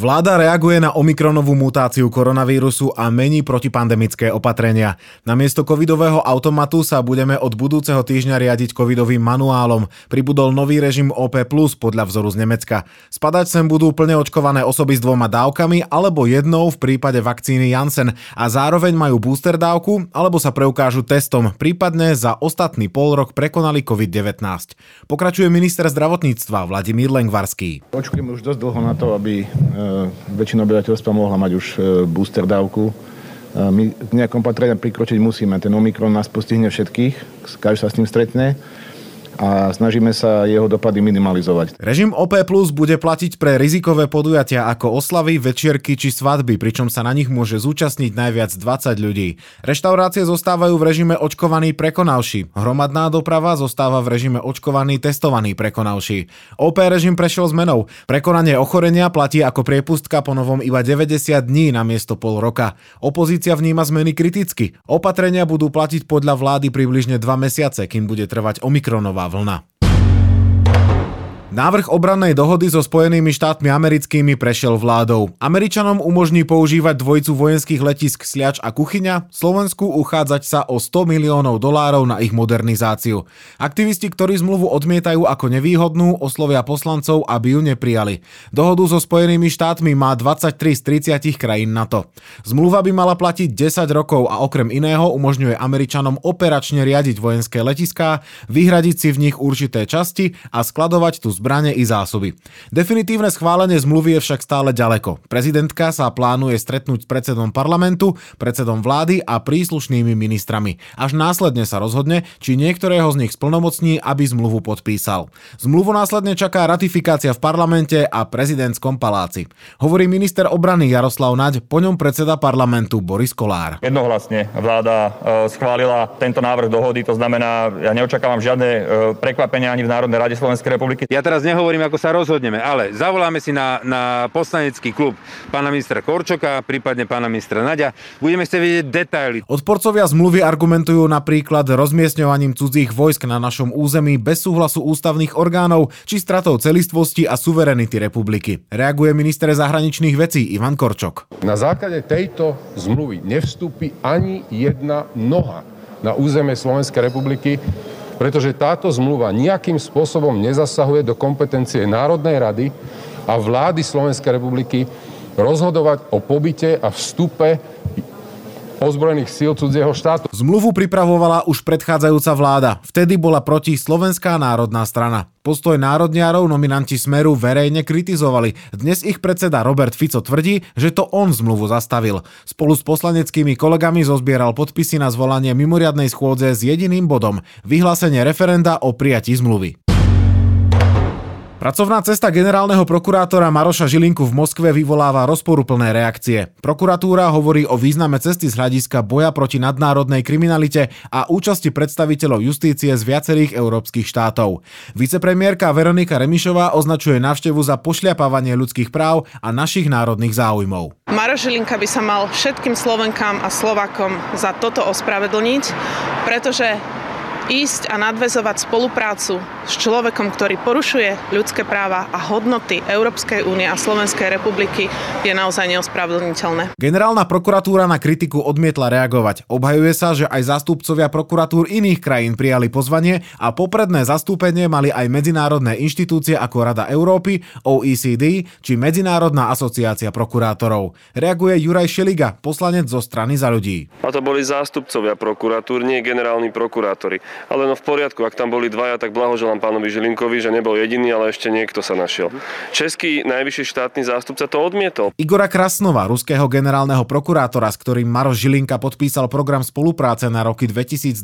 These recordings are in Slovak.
Vláda reaguje na omikronovú mutáciu koronavírusu a mení protipandemické opatrenia. Namiesto covidového automatu sa budeme od budúceho týždňa riadiť covidovým manuálom. Pribudol nový režim OP+, podľa vzoru z Nemecka. Spadať sem budú plne očkované osoby s dvoma dávkami alebo jednou v prípade vakcíny Janssen a zároveň majú booster dávku alebo sa preukážu testom, prípadne za ostatný pol rok prekonali COVID-19. Pokračuje minister zdravotníctva Vladimír Lengvarský. Očkujeme už dosť dlho na to, aby e, väčšina obyvateľstva mohla mať už e, booster dávku. E, my k nejakom opatreniam prikročiť musíme. Ten Omikron nás postihne všetkých, každý sa s tým stretne a snažíme sa jeho dopady minimalizovať. Režim OP Plus bude platiť pre rizikové podujatia ako oslavy, večierky či svadby, pričom sa na nich môže zúčastniť najviac 20 ľudí. Reštaurácie zostávajú v režime očkovaný prekonavší. Hromadná doprava zostáva v režime očkovaný testovaný prekonavší. OP režim prešiel zmenou. Prekonanie ochorenia platí ako priepustka po novom iba 90 dní na miesto pol roka. Opozícia vníma zmeny kriticky. Opatrenia budú platiť podľa vlády približne 2 mesiace, kým bude trvať Omikronová Pavel Návrh obrannej dohody so Spojenými štátmi americkými prešiel vládou. Američanom umožní používať dvojicu vojenských letisk Sliač a Kuchyňa, Slovensku uchádzať sa o 100 miliónov dolárov na ich modernizáciu. Aktivisti, ktorí zmluvu odmietajú ako nevýhodnú, oslovia poslancov, aby ju neprijali. Dohodu so Spojenými štátmi má 23 z 30 krajín NATO. Zmluva by mala platiť 10 rokov a okrem iného umožňuje Američanom operačne riadiť vojenské letiská, vyhradiť si v nich určité časti a skladovať tu zbrane i zásoby. Definitívne schválenie zmluvy je však stále ďaleko. Prezidentka sa plánuje stretnúť s predsedom parlamentu, predsedom vlády a príslušnými ministrami. Až následne sa rozhodne, či niektorého z nich splnomocní, aby zmluvu podpísal. Zmluvu následne čaká ratifikácia v parlamente a prezidentskom paláci. Hovorí minister obrany Jaroslav Naď, po ňom predseda parlamentu Boris Kolár. Jednohlasne vláda e, schválila tento návrh dohody, to znamená, ja neočakávam žiadne e, prekvapenia ani v Národnej rade Slovenskej republiky. Ja teraz nehovorím, ako sa rozhodneme, ale zavoláme si na, na poslanecký klub pána ministra Korčoka, prípadne pána ministra Nadia. Budeme chcieť vedieť detaily. Odporcovia zmluvy argumentujú napríklad rozmiestňovaním cudzích vojsk na našom území bez súhlasu ústavných orgánov či stratou celistvosti a suverenity republiky. Reaguje minister zahraničných vecí Ivan Korčok. Na základe tejto zmluvy nevstúpi ani jedna noha na územie Slovenskej republiky pretože táto zmluva nejakým spôsobom nezasahuje do kompetencie Národnej rady a vlády Slovenskej republiky rozhodovať o pobyte a vstupe ozbrojených síl cudzieho štátu. Zmluvu pripravovala už predchádzajúca vláda. Vtedy bola proti Slovenská národná strana. Postoj národniarov nominanti Smeru verejne kritizovali. Dnes ich predseda Robert Fico tvrdí, že to on zmluvu zastavil. Spolu s poslaneckými kolegami zozbieral podpisy na zvolanie mimoriadnej schôdze s jediným bodom – vyhlásenie referenda o prijatí zmluvy. Pracovná cesta generálneho prokurátora Maroša Žilinku v Moskve vyvoláva rozporuplné reakcie. Prokuratúra hovorí o význame cesty z hľadiska boja proti nadnárodnej kriminalite a účasti predstaviteľov justície z viacerých európskych štátov. Vicepremiérka Veronika Remišová označuje návštevu za pošliapávanie ľudských práv a našich národných záujmov. Maroš Žilinka by sa mal všetkým Slovenkám a Slovakom za toto ospravedlniť, pretože ísť a nadvezovať spoluprácu s človekom, ktorý porušuje ľudské práva a hodnoty Európskej únie a Slovenskej republiky je naozaj neospravedlniteľné. Generálna prokuratúra na kritiku odmietla reagovať. Obhajuje sa, že aj zástupcovia prokuratúr iných krajín prijali pozvanie a popredné zastúpenie mali aj medzinárodné inštitúcie ako Rada Európy, OECD či Medzinárodná asociácia prokurátorov. Reaguje Juraj Šeliga, poslanec zo strany za ľudí. A to boli zástupcovia prokuratúr, nie generálni prokurátori ale no v poriadku, ak tam boli dvaja, tak blahoželám pánovi Žilinkovi, že nebol jediný, ale ešte niekto sa našiel. Český najvyšší štátny zástupca to odmietol. Igora Krasnova, ruského generálneho prokurátora, s ktorým Maroš Žilinka podpísal program spolupráce na roky 2022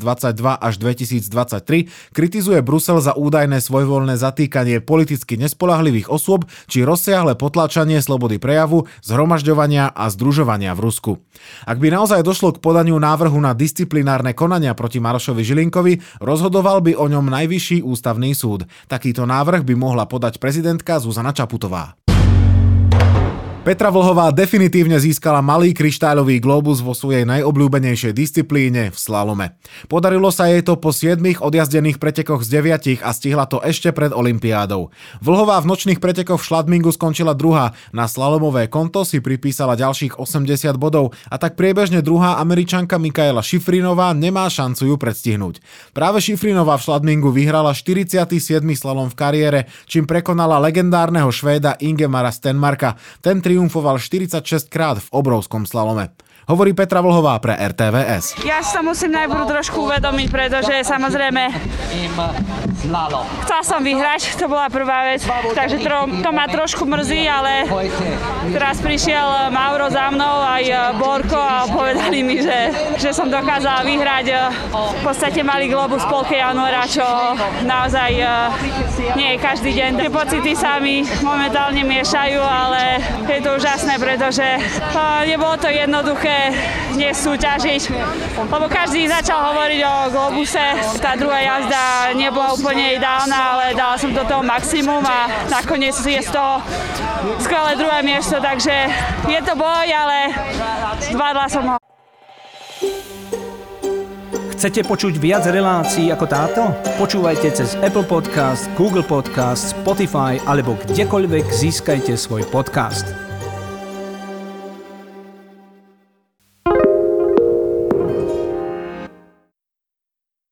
až 2023, kritizuje Brusel za údajné svojvoľné zatýkanie politicky nespolahlivých osôb či rozsiahle potlačanie slobody prejavu, zhromažďovania a združovania v Rusku. Ak by naozaj došlo k podaniu návrhu na disciplinárne konania proti Marošovi Žilinkovi, rozhodoval by o ňom Najvyšší ústavný súd. Takýto návrh by mohla podať prezidentka Zuzana Čaputová. Petra Vlhová definitívne získala malý kryštáľový globus vo svojej najobľúbenejšej disciplíne v slalome. Podarilo sa jej to po 7 odjazdených pretekoch z 9 a stihla to ešte pred Olympiádou. Vlhová v nočných pretekoch v Šladmingu skončila druhá, na slalomové konto si pripísala ďalších 80 bodov a tak priebežne druhá američanka Mikaela Šifrinová nemá šancu ju predstihnúť. Práve Šifrinová v Šladmingu vyhrala 47. slalom v kariére, čím prekonala legendárneho Švéda Ingemara Stenmarka. Ten triumfoval 46 krát v obrovskom slalome. Hovorí Petra Vlhová pre RTVS. Ja si to musím najprv trošku uvedomiť, pretože samozrejme chcela som vyhrať, to bola prvá vec, takže to, to ma trošku mrzí, ale teraz prišiel Mauro za mnou, aj Borko a povedali mi, že, že som dokázala vyhrať v podstate malý globus polke januára, čo naozaj nie je každý deň. Tie pocity sa mi momentálne miešajú, ale je to úžasné, pretože nebolo to jednoduché dnes súťažiť, lebo každý začal hovoriť o globuse. Tá druhá jazda nebola úplne ideálna, ale dala som do toho maximum a nakoniec je z toho skvelé druhé miesto, takže je to boj, ale zvládla som ho. Chcete počuť viac relácií ako táto? Počúvajte cez Apple Podcast, Google Podcast, Spotify alebo kdekoľvek získajte svoj podcast.